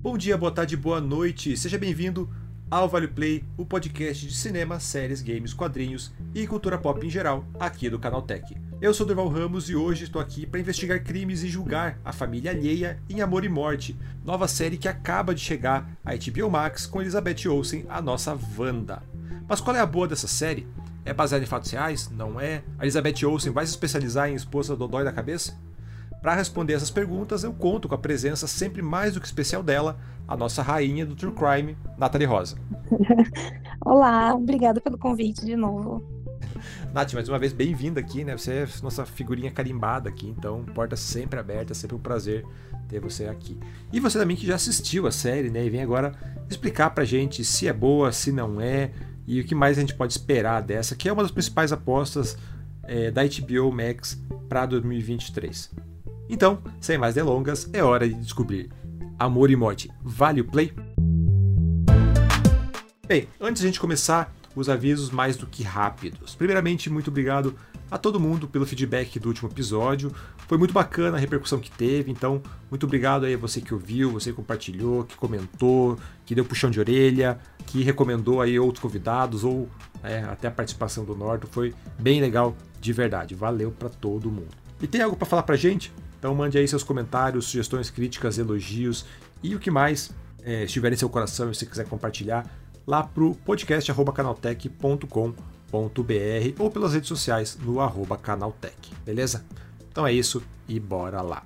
Bom dia, boa tarde, boa noite. Seja bem-vindo ao Vale Play, o podcast de cinema, séries, games, quadrinhos e cultura pop em geral, aqui do Canal Tech. Eu sou Durval Ramos e hoje estou aqui para investigar crimes e julgar a família alheia em Amor e Morte, nova série que acaba de chegar à HBO Max com Elizabeth Olsen, a nossa Wanda. Mas qual é a boa dessa série? É baseada em fatos reais? Não é? A Elizabeth Olsen vai se especializar em esposa do dói da cabeça? Para responder essas perguntas, eu conto com a presença sempre mais do que especial dela, a nossa rainha do True Crime, Nathalie Rosa. Olá, obrigada pelo convite de novo. Nath, mais uma vez, bem-vinda aqui, né? Você é nossa figurinha carimbada aqui, então porta sempre aberta, sempre um prazer ter você aqui. E você também que já assistiu a série, né? E vem agora explicar pra gente se é boa, se não é, e o que mais a gente pode esperar dessa, que é uma das principais apostas é, da HBO Max para 2023. Então, sem mais delongas, é hora de descobrir. Amor e Morte, vale o play? Bem, antes de a gente começar, os avisos mais do que rápidos. Primeiramente, muito obrigado a todo mundo pelo feedback do último episódio. Foi muito bacana a repercussão que teve, então muito obrigado aí a você que ouviu, você que compartilhou, que comentou, que deu puxão de orelha, que recomendou aí outros convidados ou é, até a participação do Norton. Foi bem legal de verdade. Valeu para todo mundo. E tem algo para falar pra gente? Então mande aí seus comentários, sugestões, críticas, elogios e o que mais é, estiver em seu coração e você quiser compartilhar lá pro podcast@canaltech.com.br ou pelas redes sociais no arroba canaltech, beleza? Então é isso e bora lá.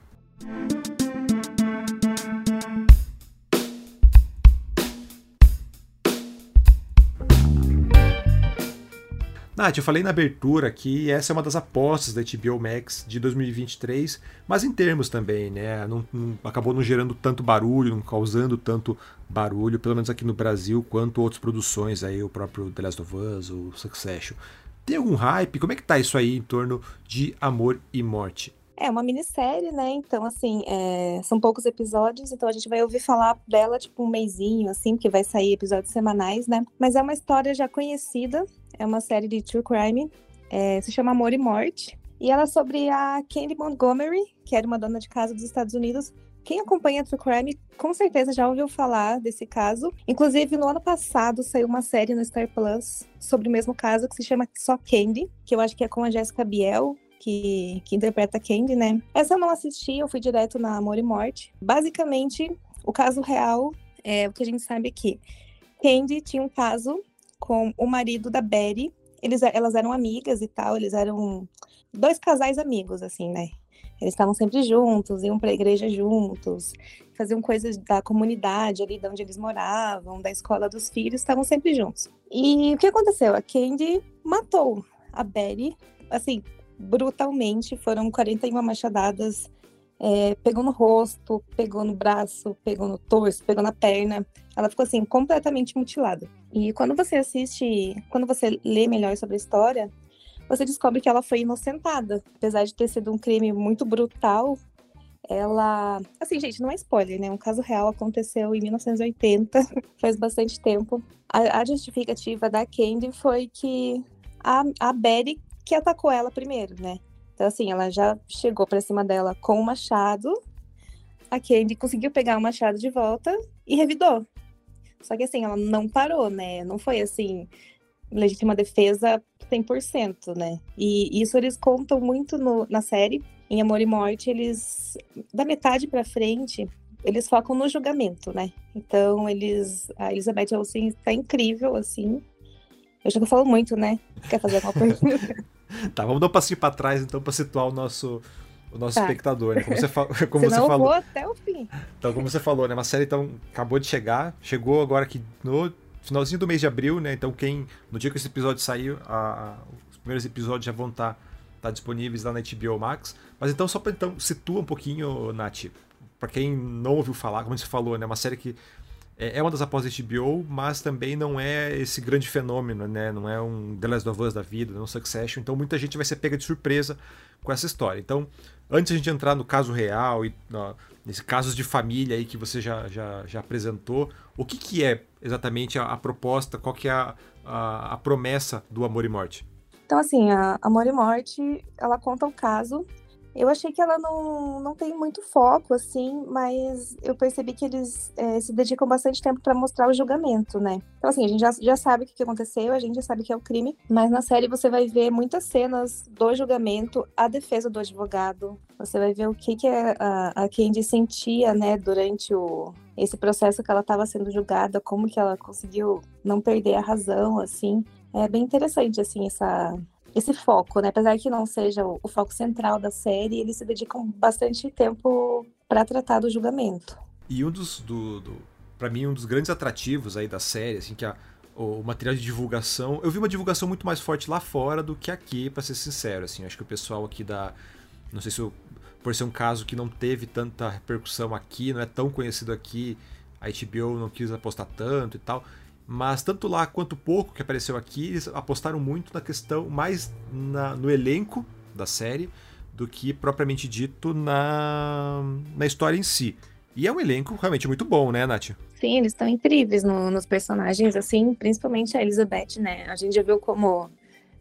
Nath, eu falei na abertura que essa é uma das apostas da HBO Max de 2023, mas em termos também, né? Não, não, acabou não gerando tanto barulho, não causando tanto barulho, pelo menos aqui no Brasil, quanto outras produções aí, o próprio The Last of Us, o Succession. Tem algum hype? Como é que tá isso aí em torno de Amor e Morte? É uma minissérie, né? Então, assim, é... são poucos episódios, então a gente vai ouvir falar dela, tipo, um mêsinho, assim, porque vai sair episódios semanais, né? Mas é uma história já conhecida, é uma série de true crime, é... se chama Amor e Morte. E ela é sobre a Candy Montgomery, que era uma dona de casa dos Estados Unidos. Quem acompanha True Crime com certeza já ouviu falar desse caso. Inclusive, no ano passado saiu uma série no Star Plus sobre o mesmo caso que se chama Só Candy, que eu acho que é com a Jessica Biel que, que interpreta Candy, né? Essa eu não assisti, eu fui direto na Amor e Morte. Basicamente, o caso real é o que a gente sabe aqui. Candy tinha um caso com o marido da Betty. Eles, elas eram amigas e tal, eles eram dois casais amigos, assim, né? Eles estavam sempre juntos, iam para a igreja juntos, faziam coisas da comunidade ali de onde eles moravam, da escola dos filhos, estavam sempre juntos. E o que aconteceu? A Candy matou a Betty, assim, brutalmente. Foram 41 machadadas. É, pegou no rosto, pegou no braço, pegou no torso, pegou na perna. Ela ficou assim, completamente mutilada. E quando você assiste, quando você lê melhor sobre a história, você descobre que ela foi inocentada. Apesar de ter sido um crime muito brutal, ela. Assim, gente, não é spoiler, né? Um caso real aconteceu em 1980, faz bastante tempo. A, a justificativa da Candy foi que a, a Betty que atacou ela primeiro, né? Então, assim, ela já chegou para cima dela com o machado. A Candy conseguiu pegar o machado de volta e revidou. Só que, assim, ela não parou, né? Não foi, assim, legítima defesa 100%, né? E isso eles contam muito no, na série. Em Amor e Morte, eles, da metade para frente, eles focam no julgamento, né? Então, eles, a Elizabeth Olsen tá incrível, assim. Eu já falando muito, né? Quer fazer alguma pergunta? tá, vamos dar um passinho pra trás, então, pra situar o nosso, o nosso tá. espectador, né? Como você, fa como Senão você falou. Eu vou até o fim. Então, como você falou, né? Uma série então, acabou de chegar, chegou agora aqui no finalzinho do mês de abril, né? Então, quem. No dia que esse episódio saiu, a, a, os primeiros episódios já vão estar tá, tá disponíveis lá na HBO Max. Mas então, só pra então, situa um pouquinho, Nath. Pra quem não ouviu falar, como você falou, né? Uma série que é, é uma das apostas da HBO, mas também não é esse grande fenômeno, né? Não é um The Last of Us da vida, não é um Succession. Então muita gente vai ser pega de surpresa com essa história. Então, antes de a gente entrar no caso real e uh, nesse casos de família aí que você já, já, já apresentou, o que, que é exatamente a, a proposta, qual que é a, a, a, promessa do Amor e Morte? Então, assim, a Amor e Morte, ela conta o caso Eu achei que ela não, não tem muito foco, assim, mas eu percebi que eles é, se dedicam bastante tempo para mostrar o julgamento, né? Então, assim, a gente já, já sabe o que aconteceu, a gente já sabe que é o crime, mas na série você vai ver muitas cenas do julgamento, a defesa do advogado, você vai ver o que, que a, a Candy sentia, né, durante o, esse processo que ela estava sendo julgada, como que ela conseguiu não perder a razão, assim. É bem interessante, assim, essa, esse foco, né? Apesar que não seja o, foco central da série, eles se dedicam bastante tempo para tratar do julgamento. E um dos, do, do para mim, um dos grandes atrativos aí da série, assim, que a, o material de divulgação, eu vi uma divulgação muito mais forte lá fora do que aqui, para ser sincero, assim, acho que o pessoal aqui da, não sei se eu, por ser um caso que não teve tanta repercussão aqui, não é tão conhecido aqui, a HBO não quis apostar tanto e tal. Mas tanto lá quanto pouco que apareceu aqui, eles apostaram muito na questão, mais na, no elenco da série, do que propriamente dito na, na história em si. E é um elenco realmente muito bom, né, Nath? Sim, eles estão incríveis no, nos personagens, assim, principalmente a Elizabeth, né? A gente já viu como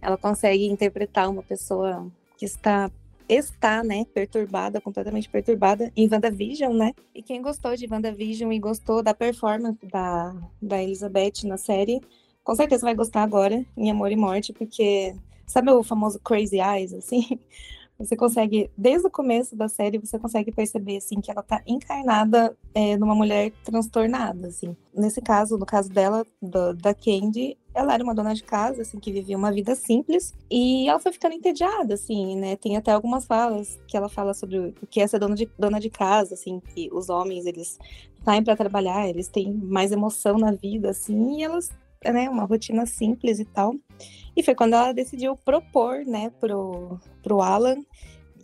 ela consegue interpretar uma pessoa que está está, né, perturbada, completamente perturbada em WandaVision, né? E quem gostou de WandaVision e gostou da performance da, da Elizabeth na série, com certeza vai gostar agora em Amor e Morte, porque sabe o famoso Crazy Eyes, assim? Você consegue, desde o começo da série, você consegue perceber, assim, que ela tá encarnada é, numa mulher transtornada, assim. Nesse caso, no caso dela, do, da Candy, ela era uma dona de casa, assim, que vivia uma vida simples, e ela foi ficando entediada, assim, né? Tem até algumas falas que ela fala sobre o que é ser dona de, dona de casa, assim, que os homens, eles saem para trabalhar, eles têm mais emoção na vida, assim, e elas, né, uma rotina simples e tal. E foi quando ela decidiu propor, né, pro, pro Alan,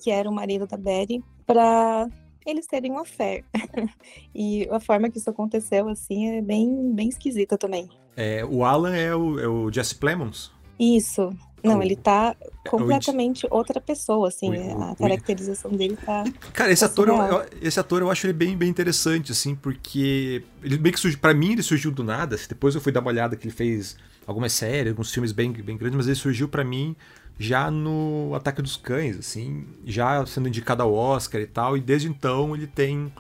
que era o marido da Betty, para eles terem uma fé. e a forma que isso aconteceu, assim, é bem, bem esquisita também. É, o Alan é o, é o Jesse Plemons? Isso. Não, o, ele tá é completamente o, outra pessoa, assim, o, a caracterização dele tá. Cara, esse ator, eu, esse ator eu acho ele bem, bem interessante, assim, porque ele meio que surgiu, pra mim ele surgiu do nada, assim, depois eu fui dar uma olhada que ele fez algumas séries, alguns filmes bem, bem grandes, mas ele surgiu para mim já no Ataque dos Cães, assim, já sendo indicado ao Oscar e tal, e desde então ele tem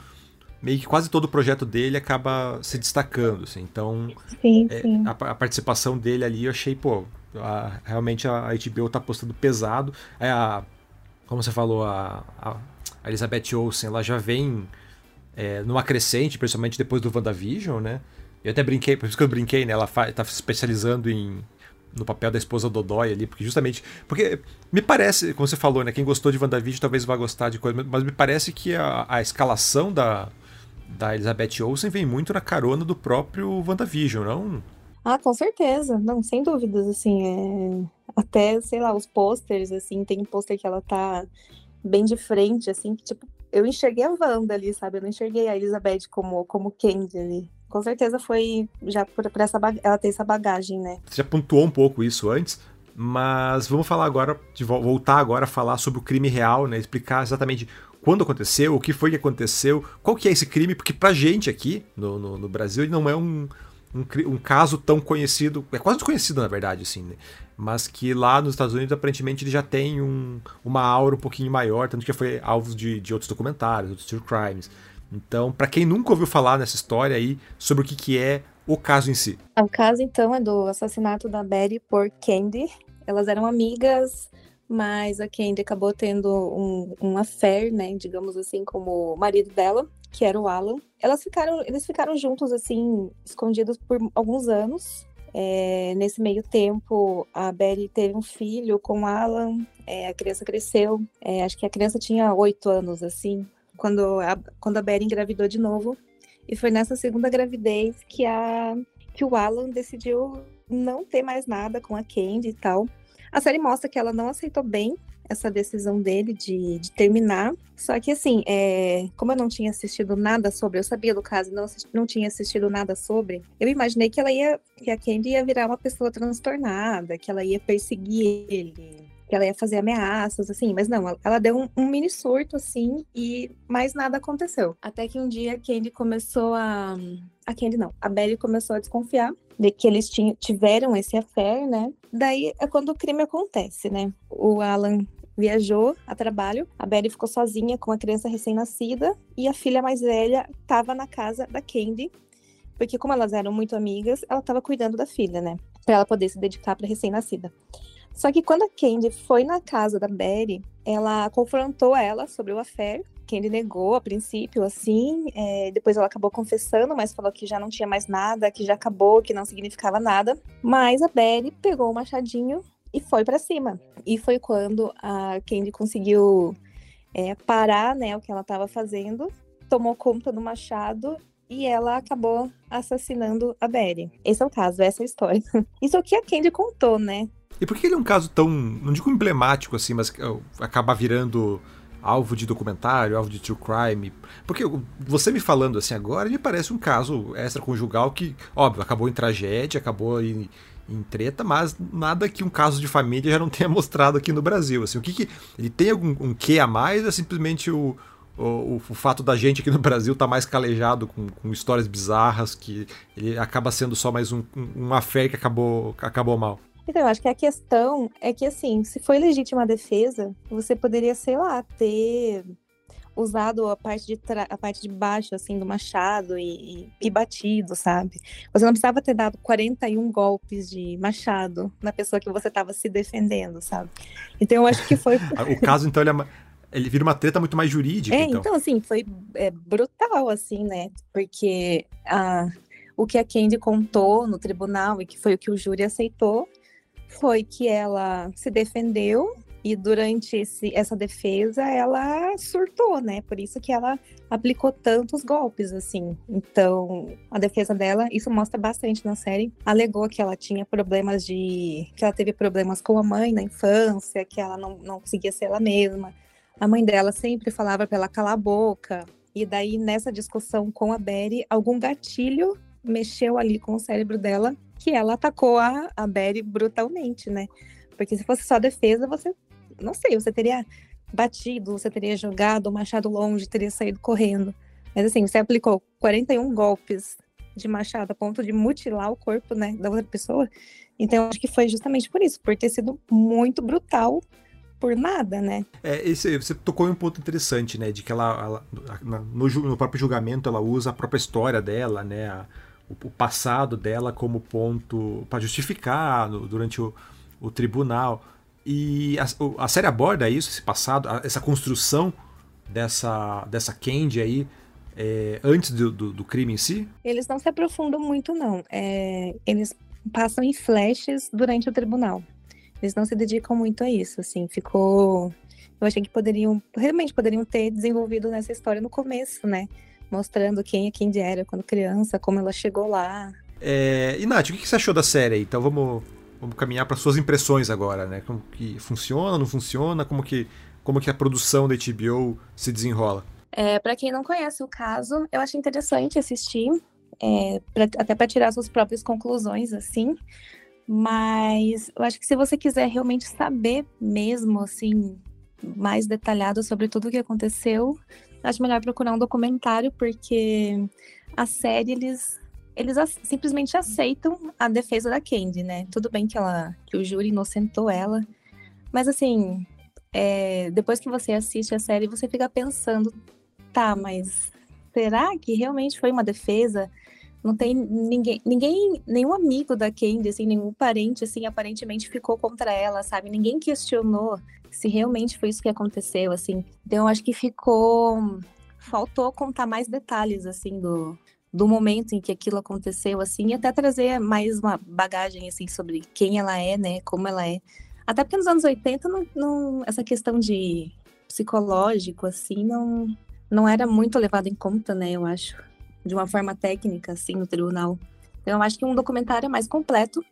meio que quase todo o projeto dele acaba se destacando, assim, então sim, é, sim. A, a, participação dele ali eu achei, pô, a, realmente a HBO tá apostando pesado, é a, como você falou, a, a Elizabeth Olsen, ela já vem é, numa crescente, principalmente depois do WandaVision, né, eu até brinquei, por isso que eu brinquei, né? Ela tá se especializando em no papel da esposa Dodói ali, porque justamente. Porque me parece, como você falou, né? Quem gostou de WandaVision talvez vá gostar de coisa, mas me parece que a, a escalação da, da Elizabeth Olsen vem muito na carona do próprio WandaVision, não? Ah, com certeza. Não, sem dúvidas, assim, é... até, sei lá, os posters, assim, tem um pôster que ela tá bem de frente, assim, que, tipo, eu enxerguei a Wanda ali, sabe? Eu não enxerguei a Elizabeth como, como Candy ali com certeza foi já por, por essa ela ter essa bagagem, né? Você já pontuou um pouco isso antes, mas vamos falar agora, de voltar agora a falar sobre o crime real, né? Explicar exatamente quando aconteceu, o que foi que aconteceu, qual que é esse crime, porque pra gente aqui no, no, no Brasil ele não é um, um, um, caso tão conhecido, é quase desconhecido na verdade, assim, né? Mas que lá nos Estados Unidos aparentemente ele já tem um, uma aura um pouquinho maior, tanto que foi alvo de, de outros documentários, outros true crimes. Então, para quem nunca ouviu falar nessa história aí, sobre o que, que é o caso em si. O caso, então, é do assassinato da Betty por Candy. Elas eram amigas, mas a Candy acabou tendo um, um affair, né, digamos assim, como o marido dela, que era o Alan. Elas ficaram, eles ficaram juntos, assim, escondidos por alguns anos. É, nesse meio tempo, a Betty teve um filho com o Alan, é, a criança cresceu, é, acho que a criança tinha oito anos, assim, quando a, quando a Betty engravidou de novo. E foi nessa segunda gravidez que, a, que o Alan decidiu não ter mais nada com a Candy e tal. A série mostra que ela não aceitou bem essa decisão dele de, de terminar. Só que, assim, é, como eu não tinha assistido nada sobre, eu sabia do caso, não, não tinha assistido nada sobre, eu imaginei que ela ia, que a Candy ia virar uma pessoa transtornada, que ela ia perseguir ele, que ela ia fazer ameaças, assim, mas não, ela deu um, um, mini surto, assim, e mais nada aconteceu. Até que um dia a Candy começou a. A Candy não, a Belly começou a desconfiar de que eles tinham, tiveram esse affair, né? Daí é quando o crime acontece, né? O Alan viajou a trabalho. A Betty ficou sozinha com a criança recém-nascida e a filha mais velha estava na casa da Candy, porque como elas eram muito amigas, ela estava cuidando da filha, né? Para ela poder se dedicar para recém-nascida. Só que quando a Candy foi na casa da Betty, ela confrontou ela sobre o affair. Candy negou a princípio, assim, é, depois ela acabou confessando, mas falou que já não tinha mais nada, que já acabou, que não significava nada. Mas a Betty pegou o machadinho e foi para cima. E foi quando a Candy conseguiu é, parar, né, o que ela estava fazendo, tomou conta do machado e ela acabou assassinando a Betty. Esse é o caso, essa é a história. Isso é o que a Candy contou, né? E por que ele é um caso tão, não digo emblemático assim, mas acaba virando alvo de documentário, alvo de true crime? Porque você me falando assim agora, me parece um caso extraconjugal que, óbvio, acabou em tragédia, acabou em, em treta, mas nada que um caso de família já não tenha mostrado aqui no Brasil. Assim, o que, que ele tem algum um quê a mais? É simplesmente o, o, o, fato da gente aqui no Brasil estar tá mais calejado com, com, histórias bizarras que ele acaba sendo só mais um, um, uma fé que acabou, acabou mal. Então, eu acho que a questão é que, assim, se foi legítima defesa, você poderia, sei lá, ter usado a parte de, a parte de baixo, assim, do machado e, e, e, batido, sabe? Você não precisava ter dado 41 golpes de machado na pessoa que você estava se defendendo, sabe? Então, eu acho que foi... o caso, então, ele, é ele vira uma treta muito mais jurídica, É, então, então assim, foi é, brutal, assim, né? Porque a, o que a Candy contou no tribunal e que foi o que o júri aceitou foi que ela se defendeu e durante esse, essa defesa ela surtou, né? Por isso que ela aplicou tantos golpes assim. Então, a defesa dela, isso mostra bastante na série, alegou que ela tinha problemas de que ela teve problemas com a mãe na infância, que ela não, não conseguia ser ela mesma. A mãe dela sempre falava para ela calar a boca. E daí nessa discussão com a Betty, algum gatilho mexeu ali com o cérebro dela que ela atacou a, a Betty brutalmente, né? Porque se fosse só defesa, você, não sei, você teria batido, você teria jogado o machado longe, teria saído correndo. Mas assim, você aplicou 41 golpes de machado a ponto de mutilar o corpo, né, da outra pessoa. Então, acho que foi justamente por isso, por ter sido muito brutal por nada, né? É, esse, você tocou em um ponto interessante, né, de que ela, ela no, no, próprio julgamento, ela usa a própria história dela, né, a, o, passado dela como ponto para justificar no, durante o, o, tribunal. E a, a, série aborda isso, esse passado, essa construção dessa, dessa Candy aí, é, antes do, do, do, crime em si? Eles não se aprofundam muito, não. É, eles passam em flashes durante o tribunal. Eles não se dedicam muito a isso, assim, ficou... Eu achei que poderiam, realmente poderiam ter desenvolvido nessa história no começo, né? mostrando quem a Candy era quando criança, como ela chegou lá. É... E Nath, o que você achou da série? Então vamos, vamos caminhar para suas impressões agora, né? Como que funciona, não funciona, como que, como que a produção da HBO se desenrola? É, para quem não conhece o caso, eu acho interessante assistir, é, pra, até para tirar suas próprias conclusões, assim. Mas eu acho que se você quiser realmente saber mesmo, assim, mais detalhado sobre tudo o que aconteceu, acho melhor procurar um documentário, porque a série eles, eles simplesmente aceitam a defesa da Candy, né? Tudo bem que, ela, que o júri inocentou ela, mas assim, é, depois que você assiste a série, você fica pensando, tá, mas será que realmente foi uma defesa? Não tem ninguém, ninguém, nenhum amigo da Candy, assim, nenhum parente, assim, aparentemente ficou contra ela, sabe? Ninguém questionou se realmente foi isso que aconteceu, assim. Então, acho que ficou. Faltou contar mais detalhes, assim, do, do momento em que aquilo aconteceu, assim, e até trazer mais uma bagagem, assim, sobre quem ela é, né? Como ela é. Até porque nos anos 80, não, não, essa questão de psicológico, assim, não, não era muito levado em conta, né? Eu acho. De uma forma técnica, assim, no tribunal. Então, eu acho que um documentário é mais completo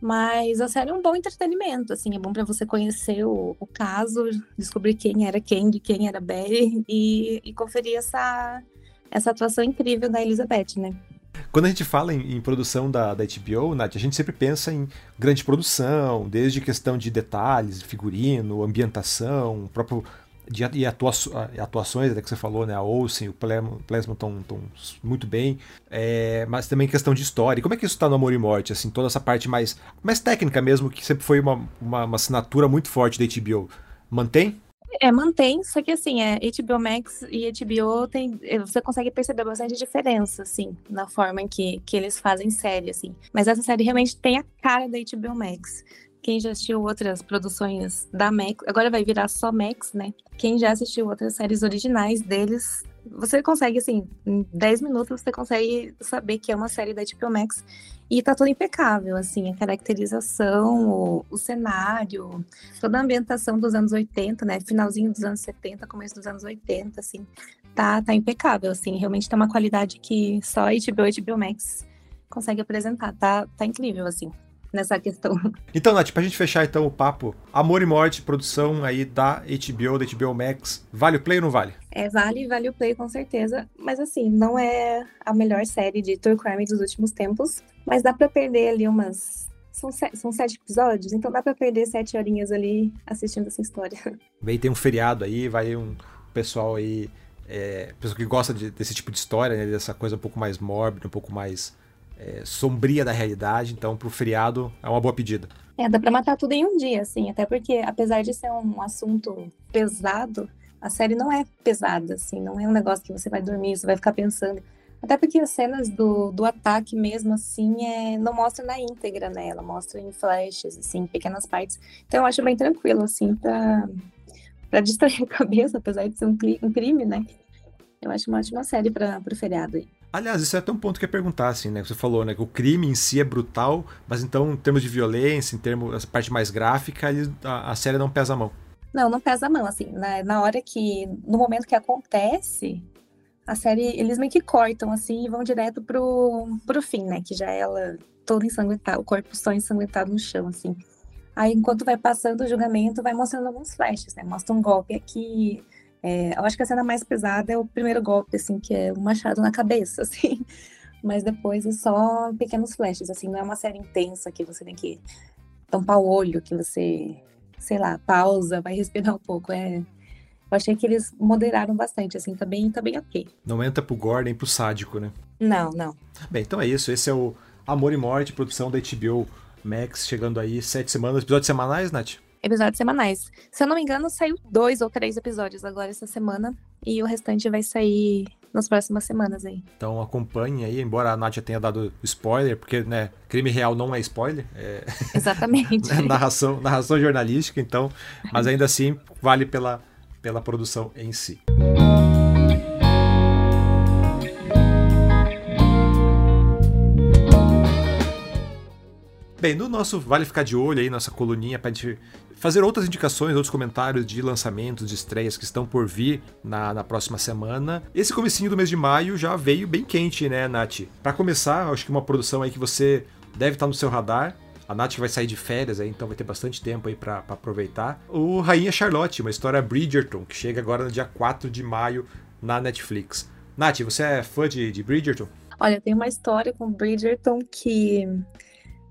mas a série é um bom entretenimento, assim, é bom para você conhecer o, o, caso, descobrir quem era quem, de quem era Barry e, e, conferir essa, essa atuação incrível da Elizabeth, né? Quando a gente fala em, em produção da, da HBO, Nath, a gente sempre pensa em grande produção, desde questão de detalhes, figurino, ambientação, próprio de, e atuações até que você falou, né? A Olsen o Plasma estão muito bem, é, mas também questão de história. E como é que isso está no Amor e Morte? Assim, toda essa parte mais, mais técnica mesmo, que sempre foi uma, uma, uma assinatura muito forte da HBO. Mantém? É, mantém, só que assim, é, HBO Max e HBO tem. Eh, você consegue perceber bastante diferença, assim, na forma em que, que eles fazem série, assim. Mas essa série realmente tem a cara da HBO Max. Quem já assistiu outras produções da Max, agora vai virar só Max, né? Quem já assistiu outras séries originais deles você consegue, assim, em 10 minutos você consegue saber que é uma série da HBO Max. E tá tudo impecável, assim, a caracterização, o, o, cenário, toda a ambientação dos anos 80, né, finalzinho dos anos 70, começo dos anos 80, assim, tá, tá impecável, assim, realmente tem uma qualidade que só HBO e HBO Max consegue apresentar, tá, tá incrível, assim nessa questão. Então, Nath, pra gente fechar então o papo, Amor e Morte, produção aí da HBO, da HBO Max, vale o play ou não vale? É, vale, vale o play com certeza, mas assim, não é a melhor série de True Crime dos últimos tempos, mas dá para perder ali umas são, sete, são sete episódios, então dá para perder sete horinhas ali assistindo essa história. Vem tem um feriado aí, vai um pessoal aí, é, pessoal que gosta de, desse tipo de história, né, dessa coisa um pouco mais mórbida, um pouco mais é, sombria da realidade, então pro feriado é uma boa pedida. É, dá pra matar tudo em um dia, assim, até porque apesar de ser um assunto pesado, a série não é pesada, assim, não é um negócio que você vai dormir, você vai ficar pensando. Até porque as cenas do, do ataque mesmo, assim, é, não mostra na íntegra, né? Ela mostra em flashes, assim, pequenas partes. Então eu acho bem tranquilo, assim, pra distrair a cabeça, apesar de ser um, um crime, né? Eu acho uma ótima série para o feriado aí. Aliás, isso é até um ponto que eu ia perguntar, assim, né? Você falou, né? Que o crime em si é brutal, mas então, em termos de violência, em termos da parte mais gráfica, a, a, série não pesa a mão. Não, não pesa a mão, assim, na, na hora que, no momento que acontece, a série, eles meio que cortam, assim, e vão direto pro, pro fim, né? Que já é ela toda ensanguentada, o corpo só ensanguentado no chão, assim. Aí, enquanto vai passando o julgamento, vai mostrando alguns flashes, né? Mostra um golpe aqui, é, eu acho que a cena mais pesada é o primeiro golpe, assim, que é o machado na cabeça, assim. Mas depois é só pequenos flashes, assim, não é uma série intensa que você tem que tampar o olho, que você, sei lá, pausa, vai respirar um pouco. É, eu achei que eles moderaram bastante, assim, tá bem, tá bem ok. Não entra pro gore nem pro sádico, né? Não, não. Bem, então é isso. Esse é o Amor e Morte, produção da HBO Max, chegando aí sete semanas. Episódios semanais, Nath? Episódios semanais. Se eu não me engano, saiu dois ou três episódios agora essa semana. E o restante vai sair nas próximas semanas aí. Então acompanhe aí, embora a Nath tenha dado spoiler, porque né, crime real não é spoiler. É... Exatamente. narração, narração jornalística, então. Mas ainda assim vale pela, pela produção em si. Bem, no nosso Vale Ficar de Olho aí, nossa coluninha, pra gente fazer outras indicações, outros comentários de lançamentos, de estreias que estão por vir na, na próxima semana. Esse comecinho do mês de maio já veio bem quente, né, Nath? Para começar, acho que uma produção aí que você deve estar no seu radar, a Nath vai sair de férias aí, então vai ter bastante tempo aí para aproveitar. O Rainha Charlotte, uma história Bridgerton, que chega agora no dia 4 de maio na Netflix. Nath, você é fã de, de Bridgerton? Olha, tem uma história com Bridgerton que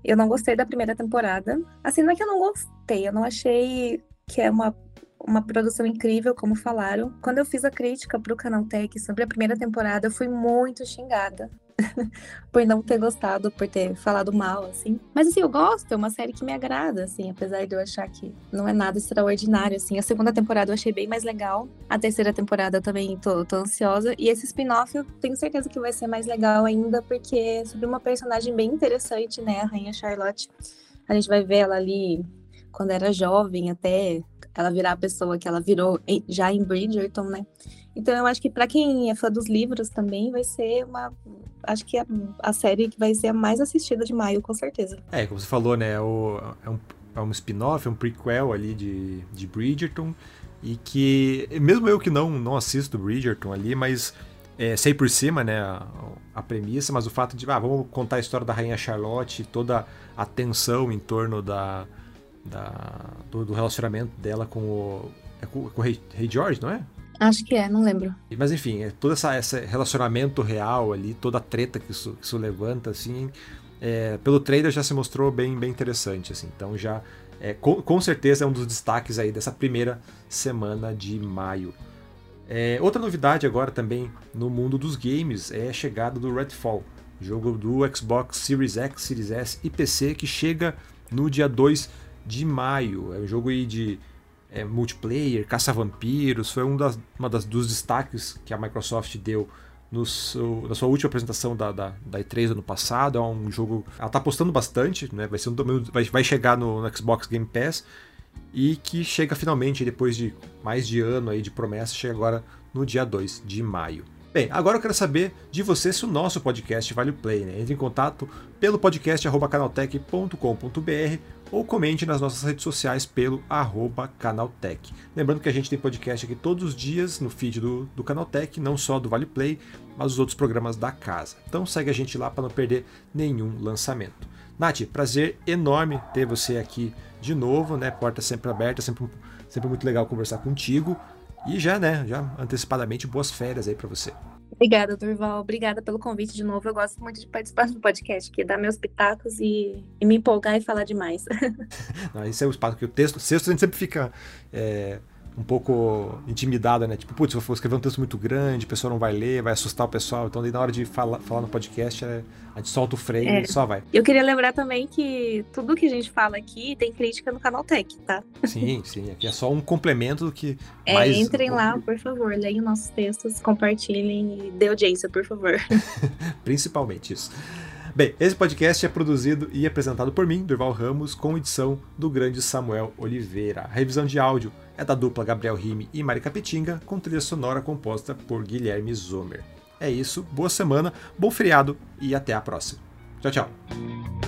eu não gostei da primeira temporada. Assim, não é que eu não gostei, eu não achei que é uma, uma produção incrível, como falaram. Quando eu fiz a crítica pro Canaltech sobre a primeira temporada, eu fui muito xingada. por não ter gostado, por ter falado mal, assim. Mas assim, eu gosto, é uma série que me agrada, assim, apesar de eu achar que não é nada extraordinário, assim. A segunda temporada eu achei bem mais legal. A terceira temporada também tô, tô ansiosa. E esse spin-off eu tenho certeza que vai ser mais legal ainda, porque é sobre uma personagem bem interessante, né? A Rainha Charlotte. A gente vai ver ela ali quando era jovem, até ela virar a pessoa que ela virou já em Bridgerton, né? Então eu acho que para quem é fã dos livros também vai ser uma. Acho que a, a, série que vai ser a mais assistida de maio, com certeza. É, como você falou, né? É, o, é um, é um spin-off, é um prequel ali de, de Bridgerton. E que, mesmo eu que não, não assisto Bridgerton ali, mas é, sei por cima, né, a, a, premissa, mas o fato de, ah, vamos contar a história da Rainha Charlotte, toda a tensão em torno da, da do, do, relacionamento dela com o, é com, com o Rei, Rei George, não é? Acho que é, não lembro. Mas enfim, é todo essa, esse relacionamento real ali, toda a treta que isso, que isso levanta, assim, é, pelo trailer já se mostrou bem, bem interessante, assim. Então já, é, com, com, certeza é um dos destaques aí dessa primeira semana de maio. É, outra novidade agora também no mundo dos games é a chegada do Redfall, jogo do Xbox Series X, Series S e PC que chega no dia 2 de maio. É um jogo aí de é, multiplayer, caça-vampiros, foi um das, uma das, dos destaques que a Microsoft deu seu, na sua última apresentação da, da, da, E3 ano passado. É um jogo. Ela tá apostando bastante, né? Vai, ser um, vai, vai chegar no, no, Xbox Game Pass e que chega finalmente, depois de mais de ano aí de promessa, chega agora no dia 2 de maio. Bem, agora eu quero saber de você se o nosso podcast vale o play, né? Entre em contato pelo podcast canaltech.com.br ou comente nas nossas redes sociais pelo arroba Canaltech. Lembrando que a gente tem podcast aqui todos os dias no feed do, do Canaltech, não só do Vale Play, mas os outros programas da casa. Então segue a gente lá para não perder nenhum lançamento. Nath, prazer enorme ter você aqui de novo, né? Porta sempre aberta, sempre, sempre muito legal conversar contigo. E já, né, já antecipadamente, boas férias aí para você. Obrigada, Durval. Obrigada pelo convite de novo. Eu gosto muito de participar do podcast, que dar meus pitacos e, e, me empolgar e falar demais. Não, esse é o espaço que o texto, o texto a gente sempre fica é, um pouco intimidada, né? Tipo, putz, se eu for escrever um texto muito grande, o pessoal não vai ler, vai assustar o pessoal. Então, daí na hora de falar, falar no podcast, é, a gente solta o freio é. e só vai. Eu queria lembrar também que tudo que a gente fala aqui tem crítica no canal Tech, tá? Sim, sim. Aqui é só um complemento do que. É, mais... entrem lá, por favor, leiam nossos textos, compartilhem e dê audiência, por favor. Principalmente isso. Bem, esse podcast é produzido e apresentado por mim, Durval Ramos, com edição do grande Samuel Oliveira. A revisão de áudio é da dupla Gabriel Rime e Mari Capitinga, com trilha sonora composta por Guilherme Zomer. É isso, boa semana, bom feriado e até a próxima. Tchau, tchau.